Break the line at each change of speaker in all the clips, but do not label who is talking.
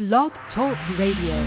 Blog Talk Radio.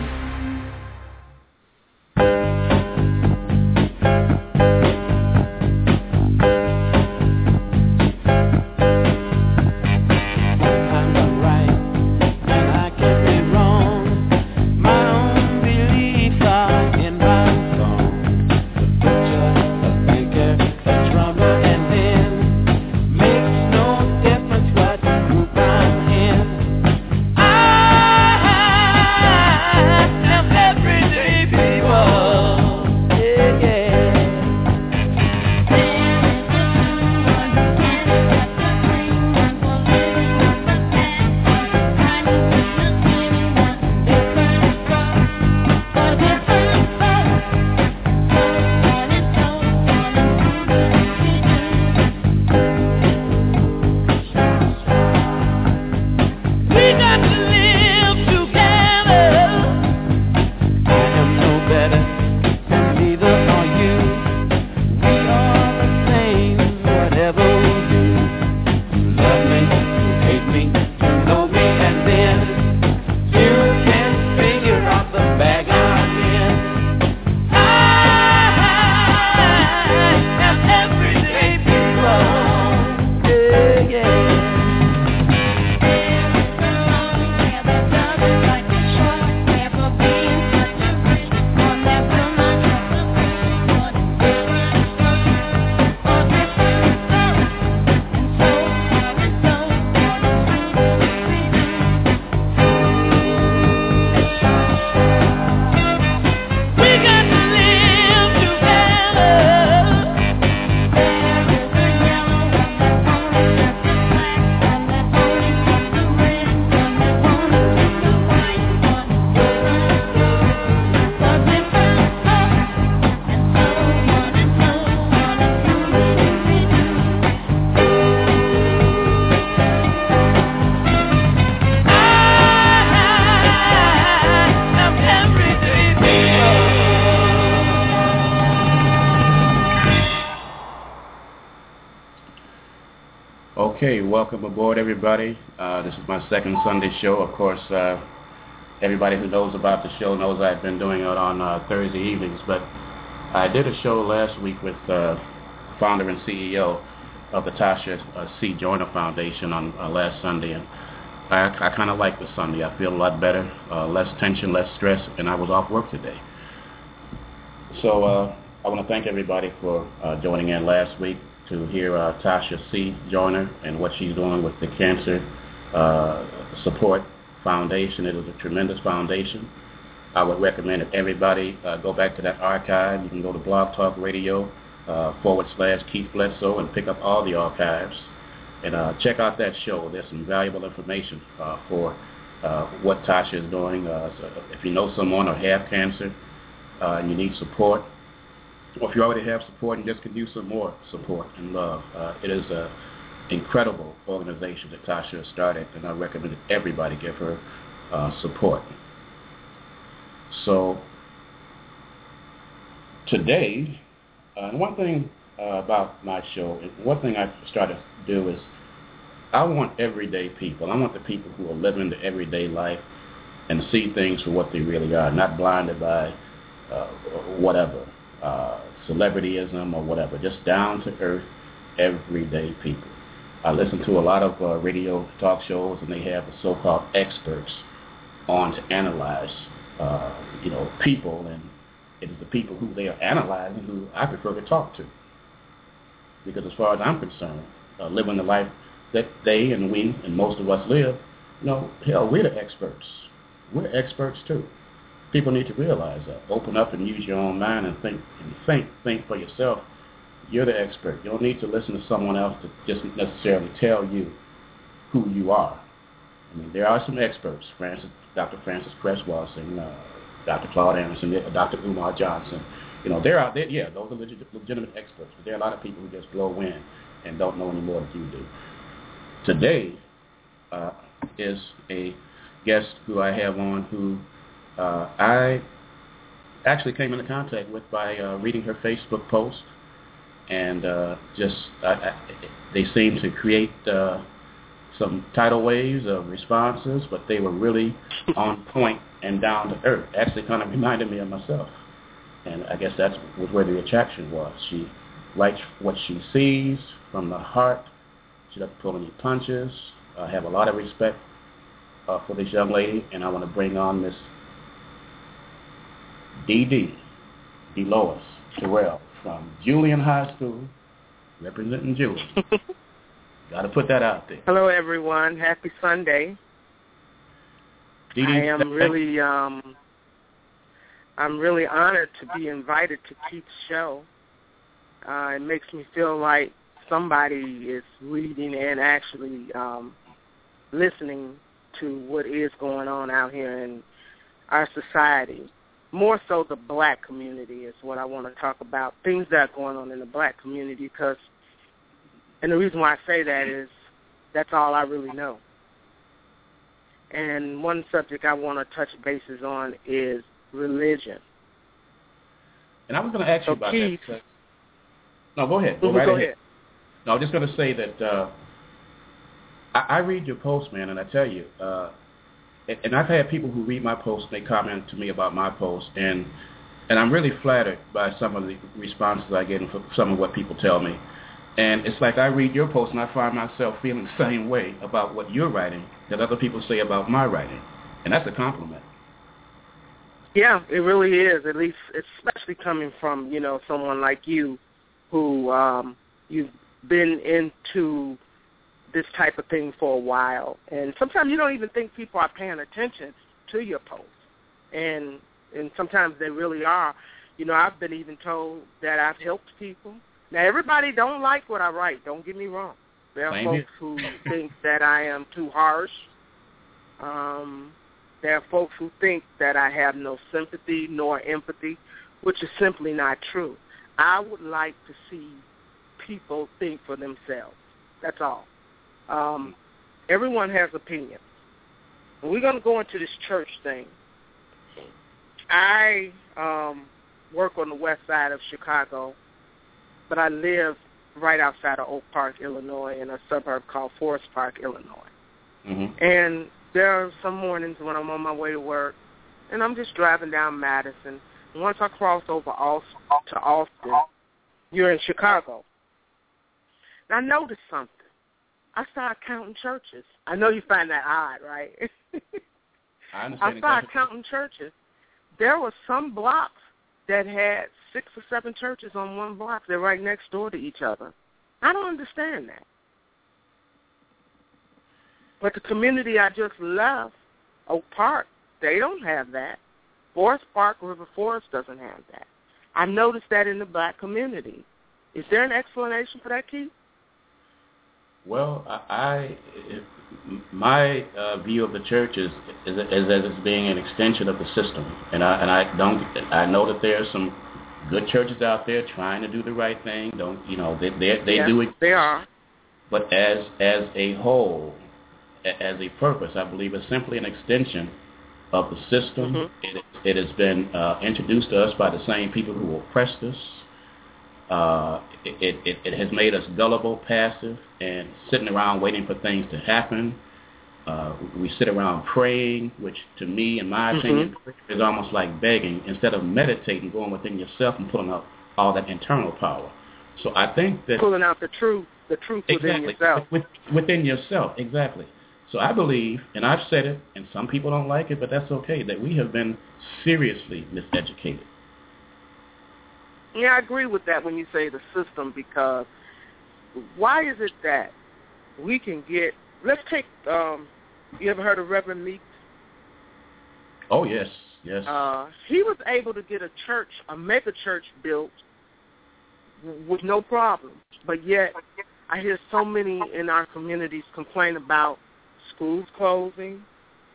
Welcome aboard, everybody. Uh, this is my second Sunday show. Of course, uh, everybody who knows about the show knows I've been doing it on uh, Thursday evenings. But I did a show last week with uh, founder and CEO of the Tasha uh, C. Joyner Foundation on uh, last Sunday, and I, I kind of like the Sunday. I feel a lot better, uh, less tension, less stress, and I was off work today. So I want to thank everybody for joining in last week to hear uh, Tasha C. Joyner and what she's doing with the Cancer uh, Support Foundation. It is a tremendous foundation. I would recommend that everybody uh, go back to that archive. You can go to Blog Talk Radio uh, forward slash Keith Bledsoe and pick up all the archives. And uh, check out that show. There's some valuable information uh, for what Tasha is doing. So if you know someone or have cancer and you need support, if you already have support and just could use some more support and love. Uh, it is an incredible organization that Tasha started, and I recommend that everybody give her uh, support. So today, uh, one thing uh, about my show, one thing I try to do is I want everyday people. I want the people who are living the everyday life and see things for what they really are, not blinded by uh, whatever uh, celebrityism or whatever, just down to earth, everyday people. I listen to a lot of uh, radio talk shows, and they have the so-called experts on to analyze, uh, you know, people, and it is the people who they are analyzing who I prefer to talk to. Because as far as I'm concerned, uh, living the life that they and we and most of us live, you know, hell, we're the experts. We're experts too people need to realize that. Open up and use your own mind and think and think think for yourself. You're the expert. You don't need to listen to someone else to just necessarily tell you who you are. I mean, there are some experts, Frances, Dr. Frances Cress Welsing, uh, Dr. Claude Anderson, Dr. Umar Johnson. You know, they're out there. Yeah, those are legit, legitimate experts. But there are a lot of people who just blow in and don't know any more than you do. Today uh, is a guest who I have on who uh, I actually came into contact with by uh, reading her Facebook post, and uh, just I, I, they seemed to create uh, some tidal waves of responses, but they were really on point and down to earth. Actually, kind of reminded me of myself, and I guess that's where the attraction was. She writes what she sees from the heart. She doesn't pull any punches. I have a lot of respect uh, for this young lady, and I want to bring on Miss DeeDee DeLois Terrell from Julian High School, representing Julian. Got to put that out there.
Hello, everyone. Happy Sunday.
DeeDee,
I am really, um, I'm really honored to be invited to Keith's show. Uh, it makes me feel like somebody is reading and actually um, listening to what is going on out here in our society. More so the black community is what I want to talk about. Things that are going on in the black community because, and the reason why I say that is that's all I really know. And one subject I want to touch bases on is religion.
And I was going to ask you
So
about
Keith-
that. No, go ahead. Go right
go
ahead.
ahead.
No, I'm just going to say that uh, I, I read your post, man, and I tell you, uh, and, I've had people who read my posts, and they comment to me about my post, and and I'm really flattered by some of the responses I get and some of what people tell me. And it's like I read your post and I find myself feeling the same way about what you're writing that other people say about my writing. And that's a compliment.
Yeah, it really is. At least, especially coming from you know someone like you, who um, you've been into this type of thing for a while, and sometimes you don't even think people are paying attention to your posts, and and sometimes they really are. You know, I've been even told that I've helped people. Now, everybody don't like what I write. Don't get me wrong. There are
Same
folks who think that I am too harsh. Um, there are folks who think that I have no sympathy nor empathy, which is simply not true. I would like to see people think for themselves. That's all. Um, everyone has opinions. We're going to go into this church thing. I um, work on the west side of Chicago, but I live right outside of Oak Park, Illinois, in a suburb called Forest Park, Illinois.
hmm
And there are some mornings when I'm on my way to work, and I'm just driving down Madison. And once I cross over Aus- to Austin, you're in Chicago. And I noticed something. I started counting churches. I know you find that odd, right?
I understand
I started counting churches. There were some blocks that had six or seven churches on one block. They're right next door to each other. I don't understand that. But the community I just left, Oak Park, they don't have that. Forest Park, River Forest doesn't have that. I noticed that in the black community. Is there an explanation for that, Keith?
Well, I, I my uh, view of the church is, is is as it's being an extension of the system, and I and I don't I know that there are some good churches out there trying to do the right thing. Don't you know they they they
Yes,
do it,
They are.
but as as a whole, as a purpose, I believe it's simply an extension of the system.
Mhm.
It it has been uh, introduced to us by the same people who oppressed us. Uh, it, it, it has made us gullible, passive, and sitting around waiting for things to happen. Uh, we sit around praying, which to me, in my
Mhm.
opinion, is almost like begging instead of meditating, going within yourself and pulling out all that internal power. So I think that
Pulling out the truth, the truth within yourself.
With, within yourself, exactly. So I believe, and I've said it, and some people don't like it, but that's okay. That we have been seriously miseducated.
Yeah, I agree with that when you say the system because why is it that we can get let's take um you ever heard of Reverend Meeks?
Oh yes, yes.
Uh he was able to get a church, a mega church built with no problem. But yet I hear so many in our communities complain about schools closing,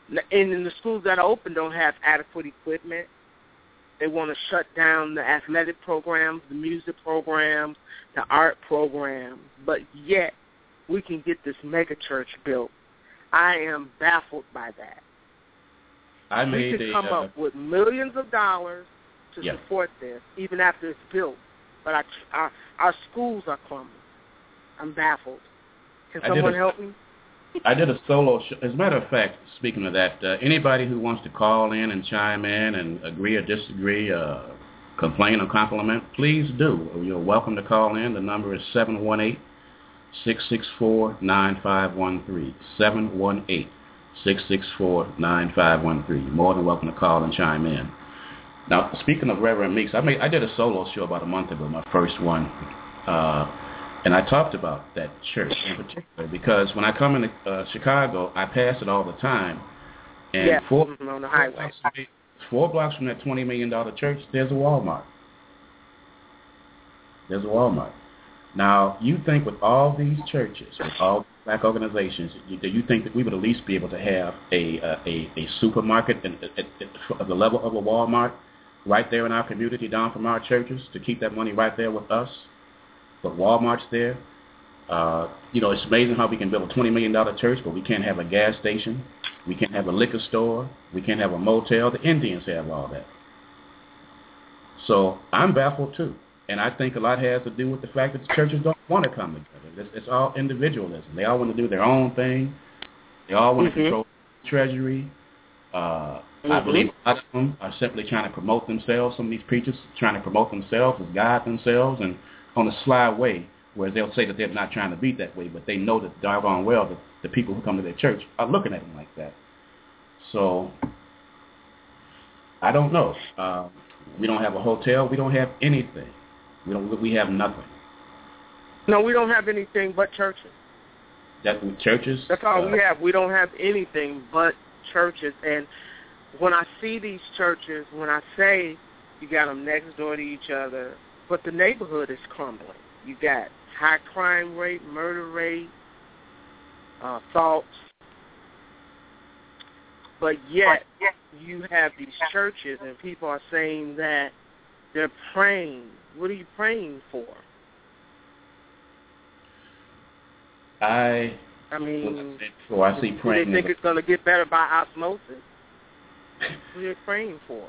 and in the schools that are open don't have adequate equipment. They want to shut down the athletic programs, the music programs, the art programs, but yet we can get this mega church built. I am baffled by that.
I
we
made
could
a,
come
uh,
up with millions of dollars to
Yeah.
support this, even after it's built. But our, our our schools are crumbling. I'm baffled. Can someone
a-
help me?
I did a solo show. As a matter of fact, speaking of that, uh, anybody who wants to call in and chime in and agree or disagree, uh, complain or compliment, please do. You're welcome to call in. The number is 718-664-9513. 718-664-9513. More than welcome to call and chime in. Now, speaking of Reverend Meeks, I made I did a solo show about a month ago, my first one. Uh, and I talked about that church in particular because when I come into uh, Chicago, I pass it all the time. And
yeah,
four,
mhm, on the
four
highway.
blocks away- four blocks from that $20 million church, there's a Walmart. There's a Walmart. Now, you think with all these churches, with all black organizations, you, do you think that we would at least be able to have a uh, a, a supermarket at, at, at the level of a Walmart right there in our community down from our churches to keep that money right there with us? But Walmart's there. Uh, you know, it's amazing how we can build a $20 million church, but we can't have a gas station. We can't have a liquor store. We can't have a motel. The Indians have all that. So I'm baffled too. And I think a lot has to do with the fact that the churches don't want to come together. It's, it's all individualism. They all want to do their own thing. They all want
Mhm.
to control the treasury. Uh, I
Mhm.
believe a lot of them are simply trying to promote themselves. Some of these preachers trying to promote themselves as God themselves and on a sly way where they'll say that they're not trying to be that way, but they know that doggone well that the people who come to their church are looking at them like that. So I don't know. Uh, we don't have a hotel. We don't have anything. We don't. We have nothing.
No, we don't have anything but churches.
That churches.
That's all
uh,
we have. We don't have anything but churches. And when I see these churches, when I say you got them next door to each other, but the neighborhood is crumbling. You got high crime rate, murder rate, uh, thoughts. But yet, you have these churches and people are saying that they're praying. What are you praying for?
I.
I mean,
before, I see
do they think it's going to get better by osmosis? What are you praying for?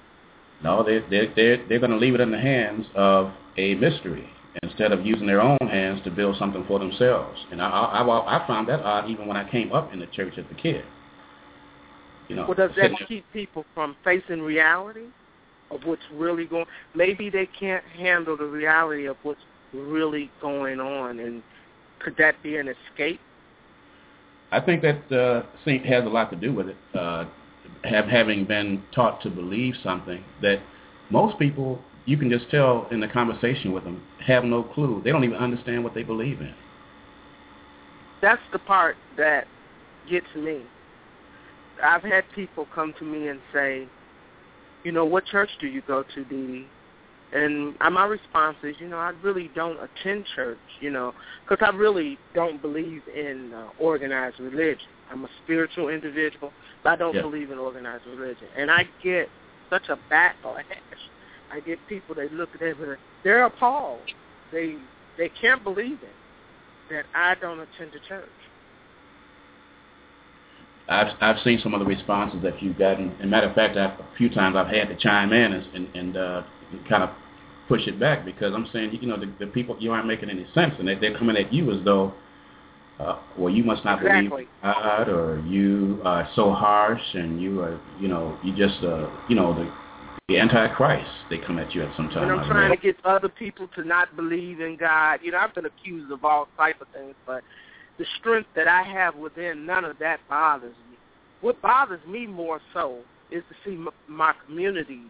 No, they they they they're going to leave it in the hands of a mystery instead of using their own hands to build something for themselves. And I I, I I found that odd even when I came up in the church as a kid. You know,
Well, does that keep people from facing reality of what's really going? Maybe they can't handle the reality of what's really going on, and could that be an escape?
I think that uh, has a lot to do with it. Uh, have having been taught to believe something that most people, you can just tell in the conversation with them, have no clue. They don't even understand what they believe in.
That's the part that gets me. I've had people come to me and say, you know, what church do you go to, Dee? And my response is, you know, I really don't attend church, you know, because I really don't believe in uh, organized religion. I'm a spiritual individual, but I don't
Yeah.
believe in organized religion. And I get such a backlash. I get people they look at it, and they're appalled. They they can't believe it that I don't attend a church.
I've I've seen some of the responses that you've gotten. And matter of fact, I've, a few times I've had to chime in and and, and uh, kind of push it back because I'm saying, you know, the, the people you aren't making any sense, and they, they're coming at you as though, uh, well, you must not believe
Exactly.
in God, or you are so harsh, and you are, you know, you just, uh, you know, the the antichrist. They come at you at some time.
And I'm trying to get other people to not believe in God. You know, I've been accused of all type of things, but the strength that I have within, none of that bothers me. What bothers me more so is to see m- my communities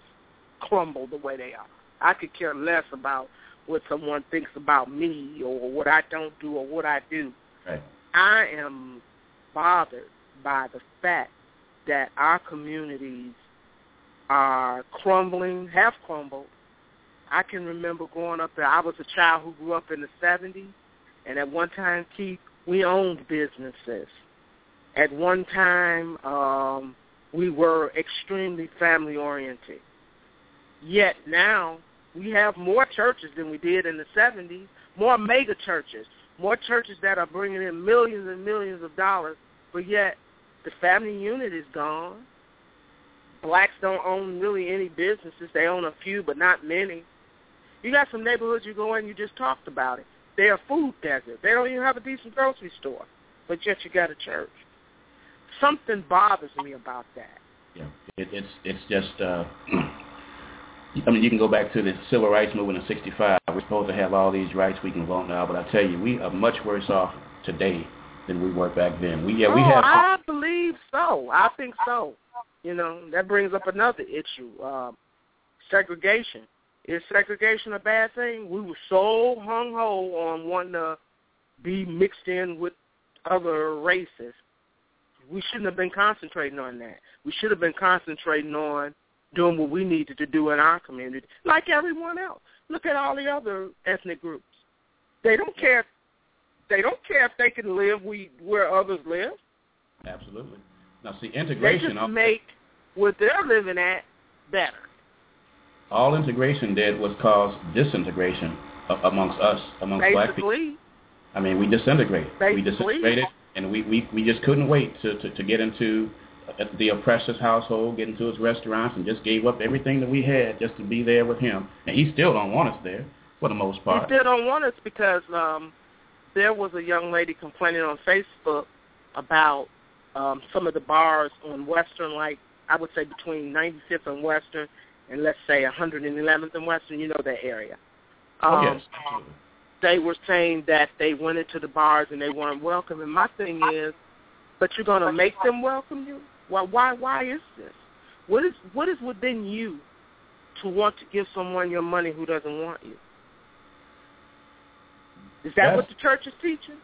crumble the way they are. I could care less about what someone thinks about me or what I don't do or what I do. I am bothered by the fact that our communities are crumbling, have crumbled. I can remember growing up there. I was a child who grew up in the 70s, and at one time, Keith, we owned businesses. At one time, um, we were extremely family oriented. Yet now we have more churches than we did in the 70s, more mega churches, more churches that are bringing in millions and millions of dollars, but yet the family unit is gone. Blacks don't own really any businesses. They own a few, but not many. You got some neighborhoods you go in, you just talked about it. They're food desert. They don't even have a decent grocery store, but yet you got a church. Something bothers me about that.
Yeah, it, it's it's just. Uh, I mean, you can go back to the civil rights movement in '65. We're supposed to have all these rights. We can vote now, but I tell you, we are much worse off today than we were back then. We yeah, we
oh,
have.
I believe so. I think so. You know, that brings up another issue: um, segregation. Is segregation a bad thing? We were so hung ho on wanting to be mixed in with other races. We shouldn't have been concentrating on that. We should have been concentrating on doing what we needed to do in our community, like everyone else. Look at all the other ethnic groups. They don't care. They don't care if they can live we, where others live.
Absolutely. Now, see, integration.
They just make what they're living at better.
All integration did was cause disintegration amongst us, amongst
Basically.
black people. I mean, we disintegrated.
Basically.
We disintegrated, and we, we, we just couldn't wait to, to, to get into the oppressor's household, get into his restaurants, and just gave up everything that we had just to be there with him. And he still don't want us there for the most part.
He still don't want us because um, there was a young lady complaining on Facebook about um, some of the bars on Western, like I would say between 95th and Western, and let's say 111th and Western. You know that area.
Um, oh
yes,
absolutely.
They were saying that they went into the bars and they weren't welcome. And my thing is, but you're going to make them welcome you? Why? Why? Why is this? What is what is within you to want to give someone your money who doesn't want you? Is that
that's,
what the church is teaching?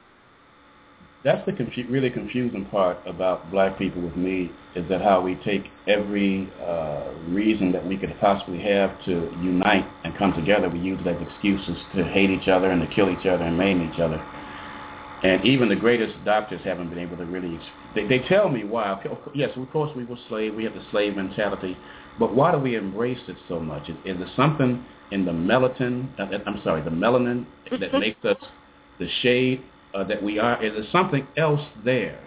That's the confu- really confusing part about black people with me is that how we take every uh, reason that we could possibly have to unite and come together, we use it as excuses to hate each other and to kill each other and maim each other. And even the greatest doctors haven't been able to really. They, they tell me why. Yes, of course we were slave. We have the slave mentality, but why do we embrace it so much? Is, is there something in the melatonin? Uh, I'm sorry, the melanin that makes us the shade uh, that we are? Is there something else there?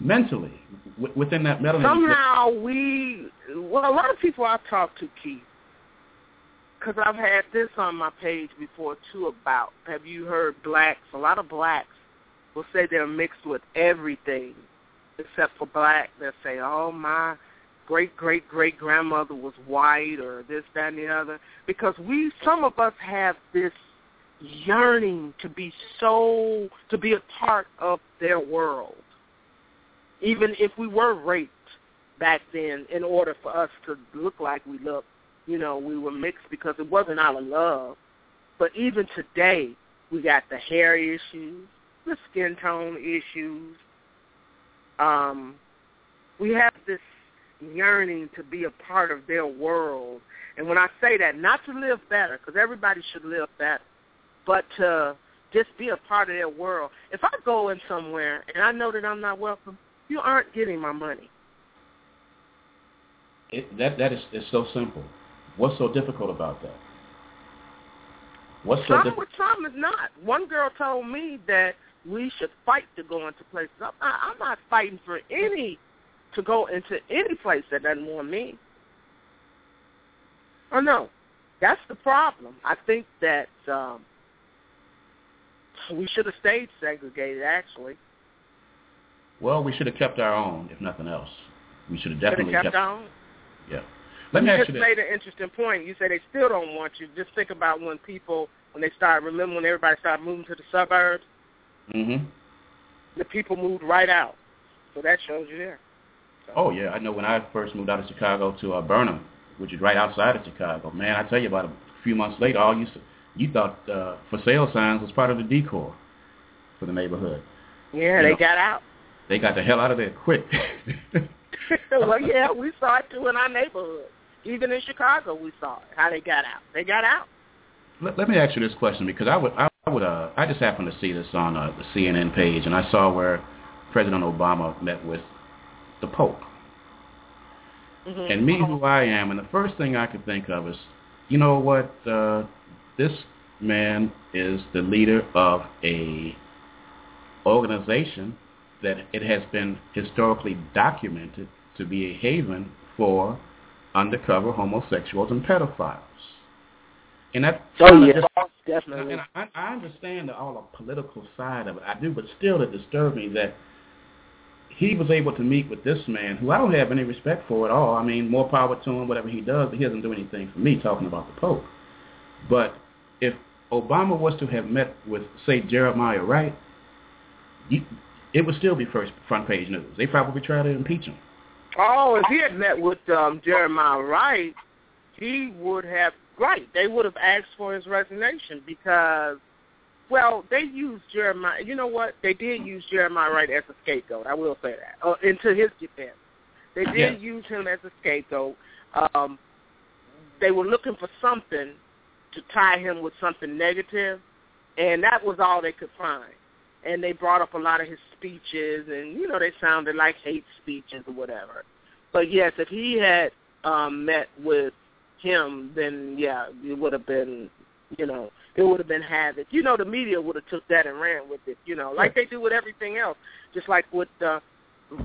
Mentally, w- within that melanin.
Somehow we, well, a lot of people I talk to, Keith, because I've had this on my page before too about have you heard blacks? A lot of blacks will say they're mixed with everything except for black. They'll say, "Oh my great great great grandmother was white or this that and the other," because we some of us have this yearning to be so to be a part of their world, even if we were raped back then in order for us to look like we look you know, we were mixed because it wasn't of love. But even today, we got the hair issues, the skin tone issues. Um, we have this yearning to be a part of their world. And when I say that, not to live better, because everybody should live better, but to just be a part of their world. If I go in somewhere and I know that I'm not welcome, you aren't getting my money.
It, that that is it's so simple. What's so difficult about that? What's so
some,
difficult?
Some is not. One girl told me that we should fight to go into places. I'm not, I'm not fighting for any to go into any place that doesn't want me. Oh no, that's the problem. I think that um, we should have stayed segregated. Actually.
Well, we should have kept our own, if nothing else. We should have definitely
kept,
kept
our own.
Yeah. Let me
you
ask
just
you
made an interesting point. You say they still don't want you. Just think about when people, when they started, remember when everybody started moving to the suburbs?
Mm-hmm.
The people moved right out. So that shows you there. So.
Oh, yeah. I know when I first moved out of Chicago to uh, Burnham, which is right outside of Chicago, man, I tell you about a few months later, all you you thought uh, for sale signs was part of the decor for the neighborhood.
Yeah,
you
they
know,
got out.
They got the hell out of there quick.
well, yeah, we saw it too in our neighborhood. Even in Chicago, we saw it. How they got out. They got out.
Let, let me ask you this question because I would I would uh I just happened to see this on uh, the CNN page and I saw where President Obama met with the Pope.
Mhm.
And me, who I am, and the first thing I could think of is, you know what? Uh, this man is the leader of a organization that it has been historically documented to be a haven for undercover homosexuals and pedophiles. And that
Oh yeah,
just-
definitely.
and I, I understand all the political side of it. I do, but still it disturbed me that he was able to meet with this man, who I don't have any respect for at all. I mean, more power to him, whatever he does, but he doesn't do anything for me, talking about the Pope. But if Obama was to have met with, say, Jeremiah Wright, it would still be first front page news. They probably try to impeach him.
Oh, if he had met with um, Jeremiah Wright, he would have right. They would have asked for his resignation because, well, they used Jeremiah. You know what? They did use Jeremiah Wright as a scapegoat. I will say that. Uh, into his defense, they did
Yeah.
use him as a scapegoat. Um, they were looking for something to tie him with something negative, and that was all they could find. And they brought up a lot of his speeches, and you know they sounded like hate speeches or whatever. But yes, if he had um, met with him, then yeah, it would have been, you know, it would have been havoc. You know, the media would have took that and ran with it. You know, like they do with everything else. Just like with uh,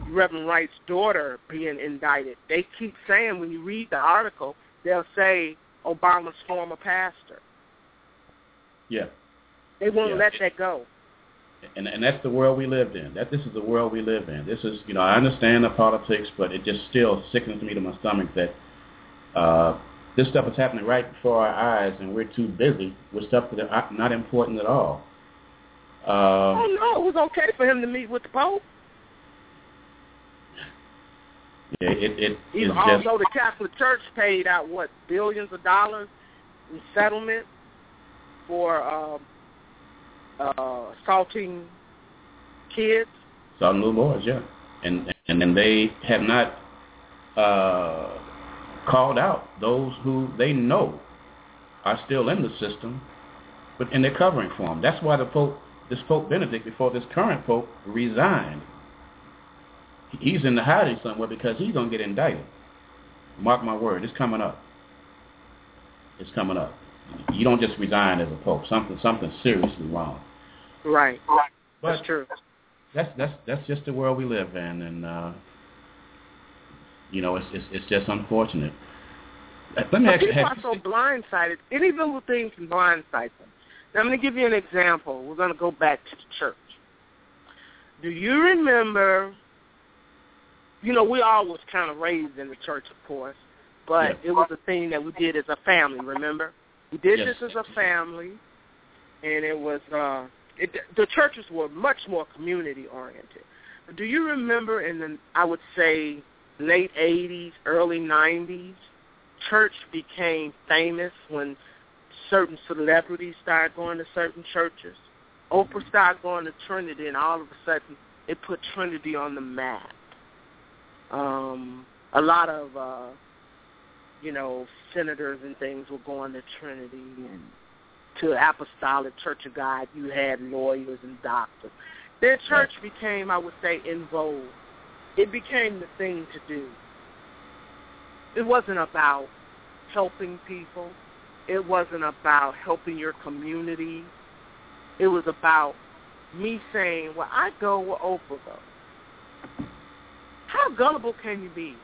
Reverend Wright's daughter being indicted, they keep saying when you read the article, they'll say Obama's former pastor.
Yeah.
They won't
Yeah.
let that go.
And and that's the world we lived in. That this is the world we live in. This is you know I understand the politics, but it just still sickens me to my stomach that uh, this stuff is happening right before our eyes, and we're too busy with stuff that are not important at all. Uh,
Oh no, it was okay for him to meet with the Pope.
yeah, it it is
Even
just
although the Catholic Church paid out what billions of dollars in settlement for um, uh, assaulting kids.
some boys, yeah, and and then they have not uh, called out those who they know are still in the system, but and they're covering for them. That's why the Pope, this Pope Benedict, before this current Pope resigned, he's in the hiding somewhere because he's gonna get indicted. Mark my word, it's coming up. It's coming up. You don't just resign as a Pope. Something something seriously wrong.
Right.
But
That's true.
that's that's that's just the world we live in, and uh, you know, it's it's, it's just unfortunate. Let me
But
ask
people
have
are so blindsided. Any little thing can blindside them. Now, I'm going to give you an example. We're going to go back to the church. Do you remember? You know, we all was kind of raised in the church, of course, but
Yeah.
it was a thing that we did as a family. Remember, we did
Yes.
this as a family, and it was uh, it, the churches were much more community oriented. Do you remember in the I would say late '80s, early '90s? church became famous when certain celebrities started going to certain churches. Oprah started going to Trinity, and all of a sudden, it put Trinity on the map. Um, a lot of, uh, you know, senators and things were going to Trinity, and to Apostolic Church of God, you had lawyers and doctors. Their church became, I would say, in vogue. It became the thing to do it wasn't about helping people. It wasn't about helping your community. It was about me saying, well, I go where Oprah goes. How gullible can you be?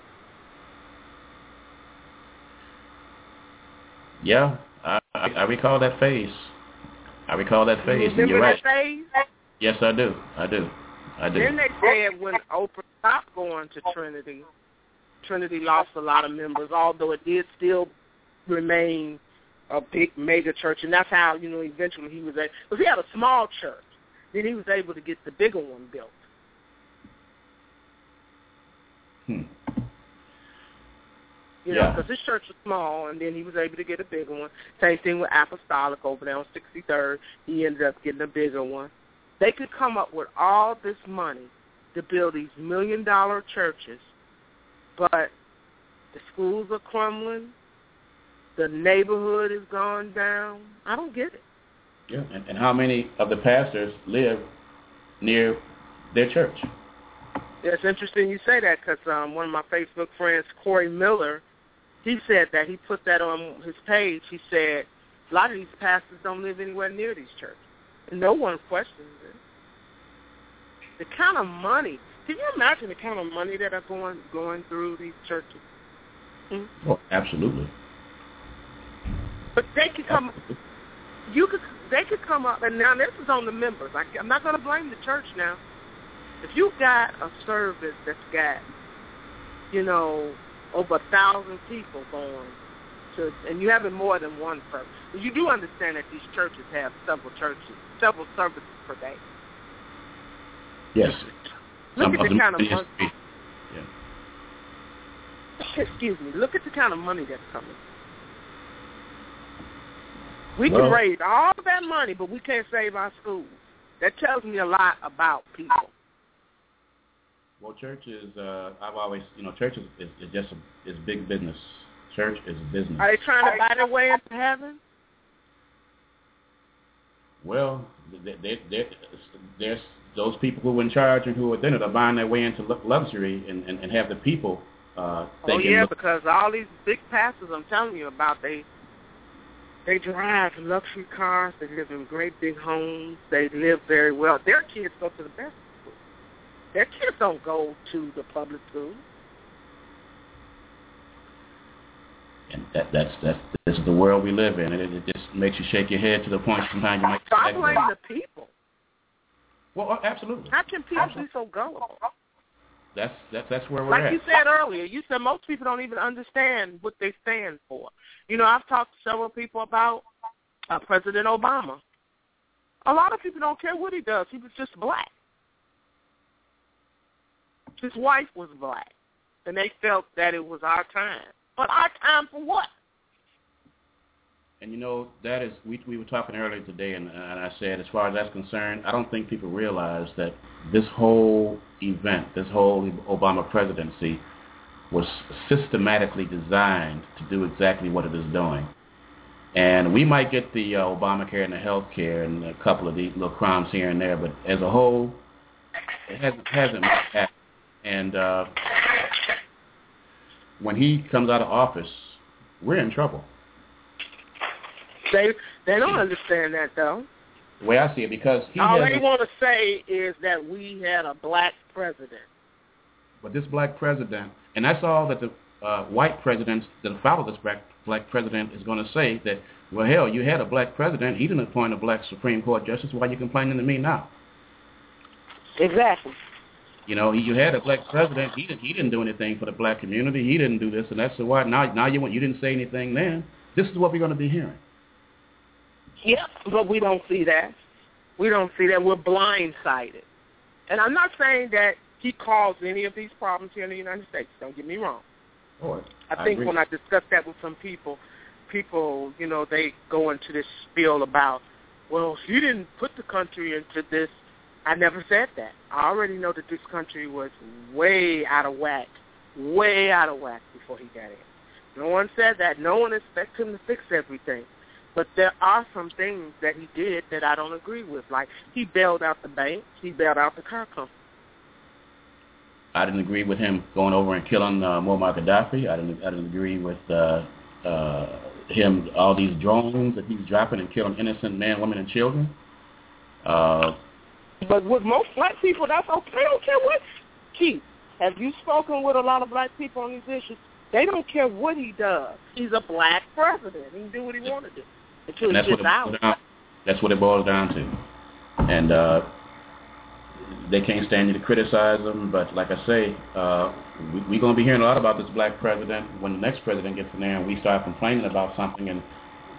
Yeah, I, I, recall that phase. I recall that phase,
You
and you're right.
phase?
Yes, I do. I do. I do.
Then they said when Oprah stopped going to Trinity, Trinity lost a lot of members, although it did still remain a big mega church, and that's how you know eventually he was able. Because he had a small church, then he was able to get the bigger one built.
Hmm.
You know,
Yeah.
because his church was small, and then he was able to get a bigger one. Same thing with Apostolic over there on 63rd. He ended up getting a bigger one. They could come up with all this money to build these million-dollar churches, but the schools are crumbling. The neighborhood is gone down. I don't get it.
Yeah, and, and how many of the pastors live near their church?
Yeah, it's interesting you say that because um, one of my Facebook friends, Corey Miller, he said that he put that on his page. He said a lot of these pastors don't live anywhere near these churches. And no one questions it. The kind of money. Can you imagine the kind of money that are going going through these churches?
Hmm? Well, absolutely.
But they could come. You could. They could come up, and now this is on the members. I, I'm not going to blame the church now. If you've got a service that's got, you know, over a thousand people going to, and you having more than one person, you do understand that these churches have several churches, several services per day.
Yes.
Look at the kind of money. Yeah. Excuse me. Look at the kind of money that's coming. We well, can raise all that money, but we can't save our schools. That tells me a lot about people.
Well, church is. Uh, I've always, you know, church is, is, is just a, is big business. Church is business.
Are they trying to buy their way into heaven?
Well, they, they, they, there's those people who are in charge and who are in it are buying their way into luxury and, and, and have the people uh, thinking.
Oh yeah, because all these big pastors I'm telling you about, they they drive luxury cars. They live in great big homes. They live very well. Their kids go to the best. Their kids don't go to the public school.
And that, that's that's this is the world we live in, and it, it just makes you shake your head to the point sometimes you might.
So I blame the people.
Well, uh, absolutely.
How can people absolutely. be so gullible?
That's that's that's where we're
like
at.
Like you said earlier, you said most people don't even understand what they stand for. You know, I've talked to several people about uh, President Obama. A lot of people don't care what he does. He was just black. His wife was black, and they felt that it was our time. But our time for what?
And you know that is we we were talking earlier today, and, and I said as far as that's concerned, I don't think people realize that this whole event, this whole Obama presidency, was systematically designed to do exactly what it is doing. And we might get the uh, Obamacare and the health care and a couple of these little crumbs here and there, but as a whole, it hasn't hasn't. And uh, when he comes out of office, we're in trouble.
They they don't understand that though.
The way I see it, because he
all they want to say is that we had a black president.
But this black president, and that's all that the uh, white presidents that follow this black black president is going to say that, well, hell, you had a black president. He didn't appoint a black Supreme Court justice. Why are you complaining to me now?
Exactly.
You know, you had a black president. He didn't. He didn't do anything for the black community. He didn't do this, and that's why now. Now you want. You didn't say anything then. This is what we're going to be hearing.
Yep, but we don't see that. We don't see that. We're blindsided. And I'm not saying that he caused any of these problems here in the United States. Don't get me wrong.
Oh,
I, I think
agree.
when I discuss that with some people, people, you know, they go into this spiel about, well, he didn't put the country into this. I never said that. I already know that this country was way out of whack, way out of whack before he got in. No one said that. No one expects him to fix everything. But there are some things that he did that I don't agree with. Like he bailed out the bank, he bailed out the car company.
I didn't agree with him going over and killing uh, Muammar Gaddafi. I didn't. I didn't agree with uh, uh, him all these drones that he's dropping and killing innocent men, women, and children. Uh,
but with most black people, that's okay. They don't care what. Keith, have you spoken with a lot of black people on these issues? They don't care what he does. He's a black president. He can do what he want to do. Until
that's what,
out.
Down, that's what it boils down to. And uh, they can't stand you to criticize them. But like I say, uh, we're we going to be hearing a lot about this black president when the next president gets in there and we start complaining about something. And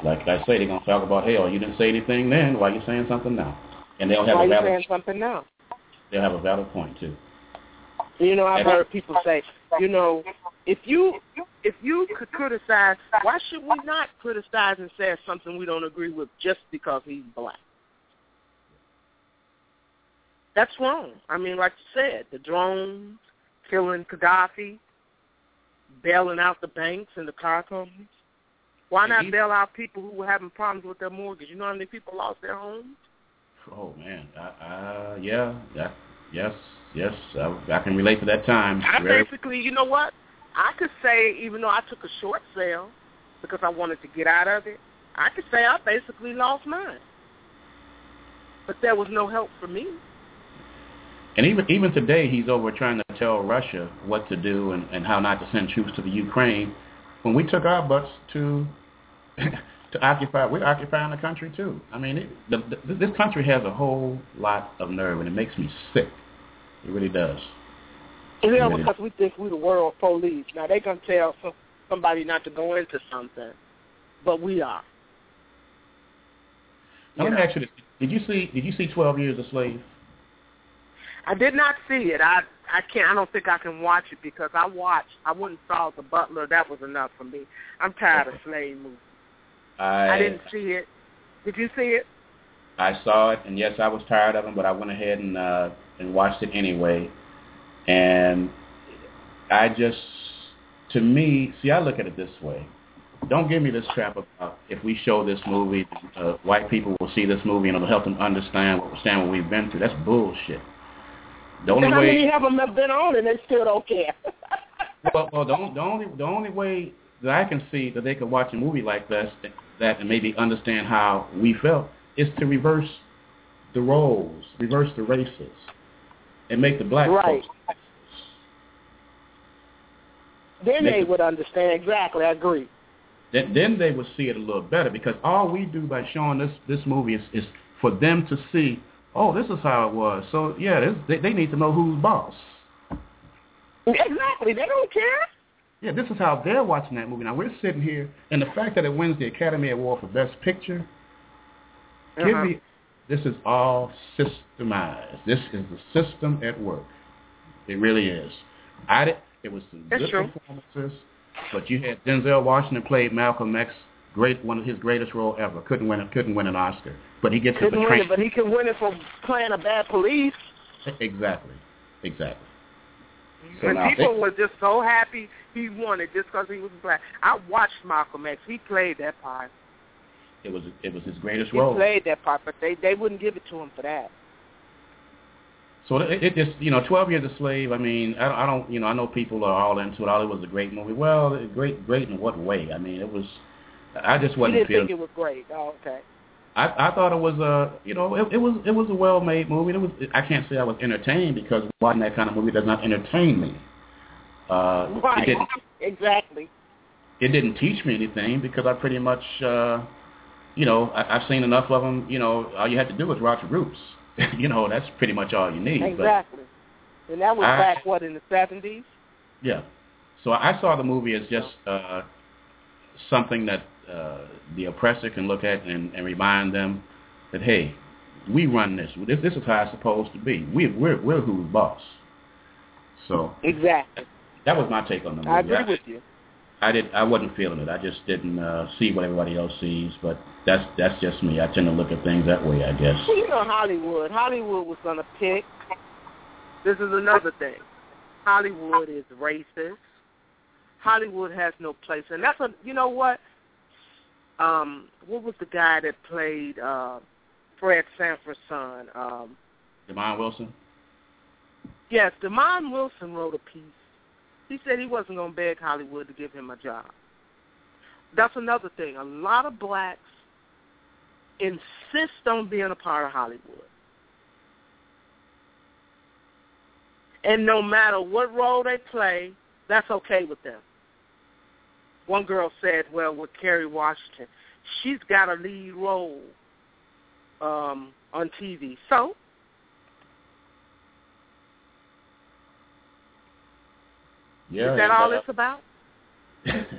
like I say, they're going to talk about, hey, oh, you didn't say anything then. Why are you saying something now? And they'll have
Why
a valid.
Why are you saying something now?
They'll have a valid point too.
You know, I've heard people say, you know, if you if you could criticize, why should we not criticize and say something we don't agree with just because he's black? That's wrong. I mean, like you said, the drones, killing Gaddafi, bailing out the banks and the car companies. Why not bail out people who were having problems with their mortgage? You know how many people lost their homes?
Oh man, uh, uh, yeah, that yes, yes, I, I can relate to that time.
I Very... basically, you know what? I could say, even though I took a short sale because I wanted to get out of it, I could say I basically lost mine. But there was no help for me.
And even even today, he's over trying to tell Russia what to do and, and how not to send troops to the Ukraine. When we took our butts to to occupy, we're occupying the country too. I mean, it, the, the, this country has a whole lot of nerve, and it makes me sick. It really does.
Yeah, really because does. we think we're the world police. Now they gonna tell some, somebody not to go into something, but we are.
Now, let me ask you this: Did you see? Did you see Twelve Years a Slave?
I did not see it. I I can't. I don't think I can watch it because I watched. I wouldn't saw the Butler. That was enough for me. I'm tired of slave movies.
I,
I didn't see it. Did you see it?
I saw it, and yes, I was tired of them, but I went ahead and uh, and watched it anyway. And I just, to me, see, I look at it this way. Don't give me this crap about if we show this movie, uh, white people will see this movie and it'll help them understand understand what we've been through. That's bullshit.
The only how way, many of them have been on and they still don't care?
well, well, the, the only the only way that I can see that they could watch a movie like this that and maybe understand how we felt is to reverse the roles, reverse the races, and make the black
right.
folks.
Then they the, would understand exactly. I agree.
Then, then they would see it a little better because all we do by showing this this movie is, is for them to see. Oh, this is how it was. So yeah, this, they they need to know who's boss.
Exactly. They don't care.
Yeah, this is how they're watching that movie. Now we're sitting here, and the fact that it wins the Academy Award for Best Picture, uh-huh. give me, this is all systemized. This is the system at work. It really is. I did, it was some
That's
good
true.
performances, but you had Denzel Washington played Malcolm X, great one of his greatest role ever. Couldn't win, it. couldn't win an Oscar, but he gets
couldn't win it, but he can win it for playing a bad police.
Exactly, exactly.
So and people they, were just so happy he won it just because he was black. I watched Malcolm X. He played that part.
It was it was his greatest
he
role.
He played that part, but they they wouldn't give it to him for that.
So it, it just you know, Twelve Years a Slave. I mean, I, I don't you know I know people are all into it. All it was a great movie. Well, great great in what way? I mean, it was. I just wasn't.
You didn't
feeling,
think it was great. Oh, okay.
I, I thought it was a, you know, it, it was it was a well-made movie. It was I can't say I was entertained because watching that kind of movie does not entertain me. Uh,
right.
It didn't,
exactly.
It didn't teach me anything because I pretty much, uh, you know, I, I've seen enough of them. You know, all you had to do was watch Roots. you know, that's pretty much all you need.
Exactly.
But
and that was
I,
back what in the seventies.
Yeah. So I saw the movie as just uh, something that uh, the oppressor can look at and, and remind them that hey, we run this. This, this is how it's supposed to be. We, we're we're who's boss. So
exactly.
That was my take on the movie.
I agree I, with you.
I did. I wasn't feeling it. I just didn't uh, see what everybody else sees. But that's that's just me. I tend to look at things that way. I guess.
Well, you know Hollywood. Hollywood was gonna pick. This is another thing. Hollywood is racist. Hollywood has no place, and that's a. You know what? Um, what was the guy that played uh, Fred Sanford's son? Um,
Demond Wilson.
Yes, Demond Wilson wrote a piece. He said he wasn't going to beg Hollywood to give him a job. That's another thing. A lot of blacks insist on being a part of Hollywood. And no matter what role they play, that's okay with them. One girl said, well, with Kerry Washington, she's got a lead role um, on TV. So
Yeah,
Is that all uh, it's about?
and,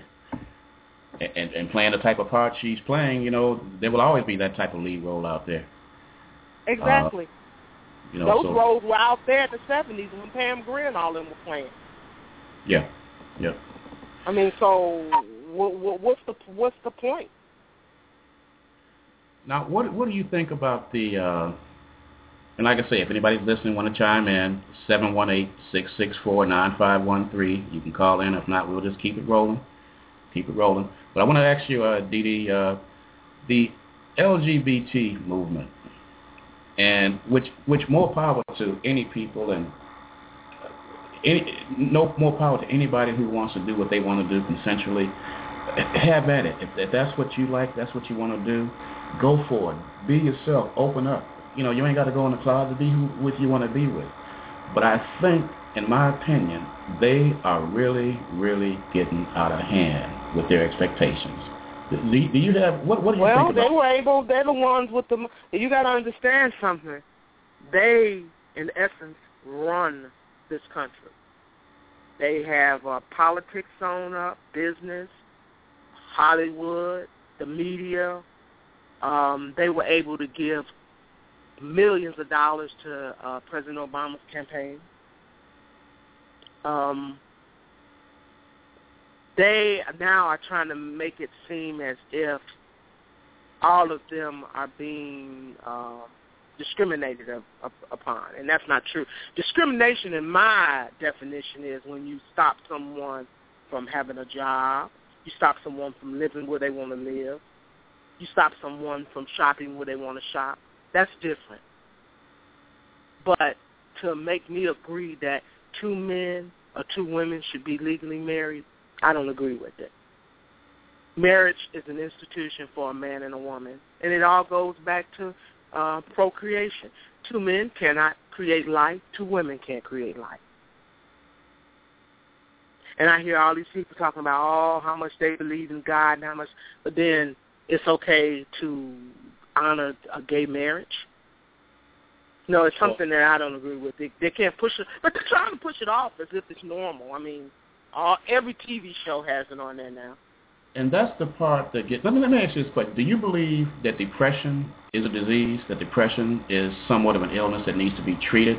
and playing the type of part she's playing, you know, there will always be that type of lead role out there.
Exactly. Uh,
you know,
Those
so,
roles were out there in the seventies when Pam Grier and all them were playing.
Yeah, yeah.
I mean, so what, what's the what's the point?
Now, what what do you think about the? Uh, and like I say, if anybody's listening, want to chime in, seven one eight six six four nine five one three. You can call in. If not, we'll just keep it rolling. Keep it rolling. But I want to ask you, uh, Dee Dee, uh, the LGBT movement, and which which more power to any people, and any, no more power to anybody who wants to do what they want to do consensually. Have at it. If, if that's what you like, that's what you want to do, go for it. Be yourself. Open up. You know, you ain't got to go in the closet. Be who with you want to be with. But I think, in my opinion, they are really, really getting out of hand with their expectations. Do, do you have what? What do you
well,
think about?
they were able. They're the ones with the. You got to understand something. They, in essence, run this country. They have uh, politics sewn up, business, Hollywood, the media. Um, they were able to give millions of dollars to uh, President Obama's campaign. Um, they now are trying to make it seem as if all of them are being uh, discriminated up, up, upon, and that's not true. Discrimination, in my definition, is when you stop someone from having a job, you stop someone from living where they want to live, you stop someone from shopping where they want to shop. That's different. But to make me agree that two men or two women should be legally married, I don't agree with it. Marriage is an institution for a man and a woman, and it all goes back to uh, procreation. Two men cannot create life. Two women can't create life. And I hear all these people talking about oh how much they believe in God and how much, but then it's okay to honor a gay marriage. No, it's something that I don't agree with. They, they can't push it, but they're trying to push it off as if it's normal. I mean, all every TV show has it on there now.
And that's the part that gets. Let me let me ask you this question: Do you believe that depression is a disease? That depression is somewhat of an illness that needs to be treated?